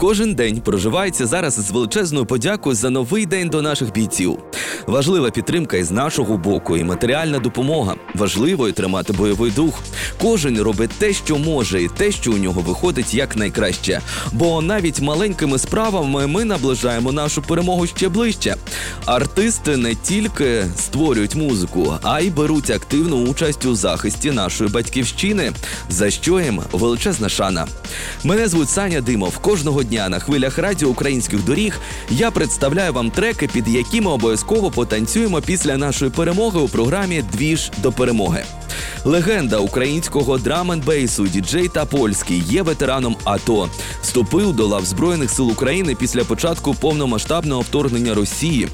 Кожен день проживається зараз з величезною подякою за новий день до наших бійців. Важлива підтримка із нашого боку і матеріальна допомога. Важливо і тримати бойовий дух. Кожен робить те, що може, і те, що у нього виходить якнайкраще. Бо навіть маленькими справами ми наближаємо нашу перемогу ще ближче. Артисти не тільки створюють музику, а й беруть активну участь у захисті нашої батьківщини, за що їм величезна шана. Мене звуть Саня Димов. Кожного дня на хвилях радіо українських доріг я представляю вам треки, під які ми обов'язково потанцюємо після нашої перемоги у програмі Двіж до перемоги. Легенда українського драм-н-бейсу діджей та польський є ветераном АТО. Вступив до лав збройних сил України після початку повномасштабного вторгнення Росії.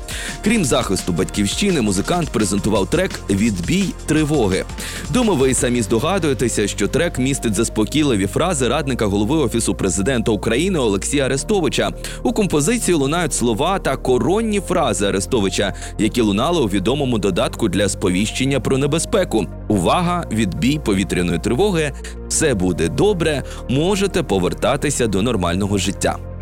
Крім захисту батьківщини, музикант презентував трек Відбій тривоги. Думаю, ви й самі здогадуєтеся, що трек містить заспокійливі фрази радника голови офісу президента України Олексія Арестовича. У композиції лунають слова та коронні фрази Арестовича, які лунали у відомому додатку для сповіщення про небезпеку. Увага! Відбій повітряної тривоги. Все буде добре. Можете повертатися до нормального життя.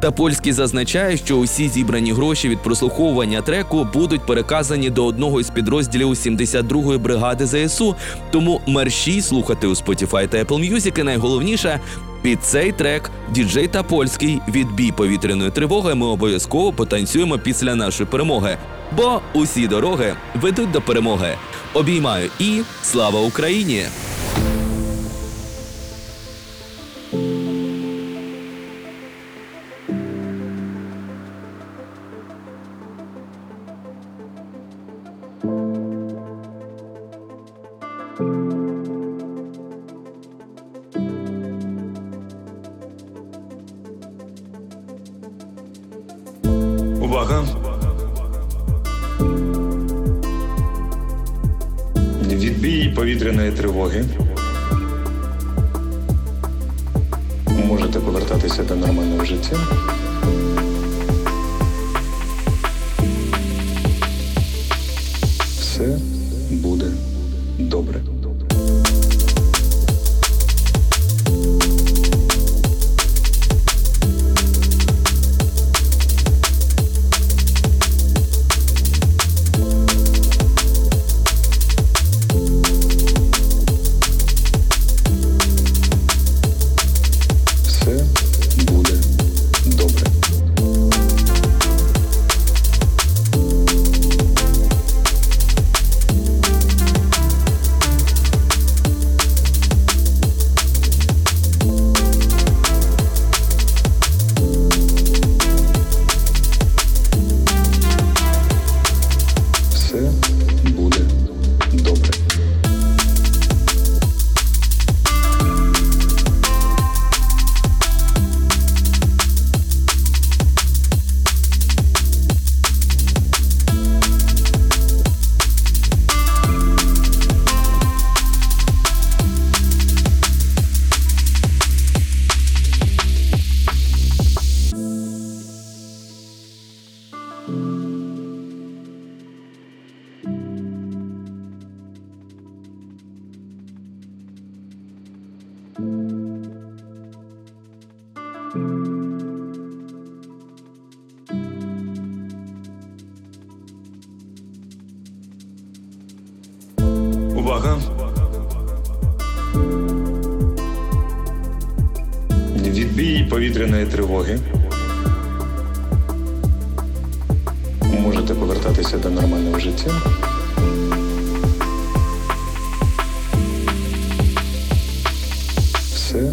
Та польський зазначає, що усі зібрані гроші від прослуховування треку будуть переказані до одного із підрозділів 72-ї бригади ЗСУ. Тому мерщій слухати у Spotify та Apple Music і найголовніше. Під цей трек діджей та польський відбій повітряної тривоги ми обов'язково потанцюємо після нашої перемоги. Бо усі дороги ведуть до перемоги. Обіймаю і слава Україні! Увага! Відбій повітряної тривоги. Можете повертатися до нормального життя. Увага! Відбій повітряної тривоги. Можете повертатися до нормального життя. Все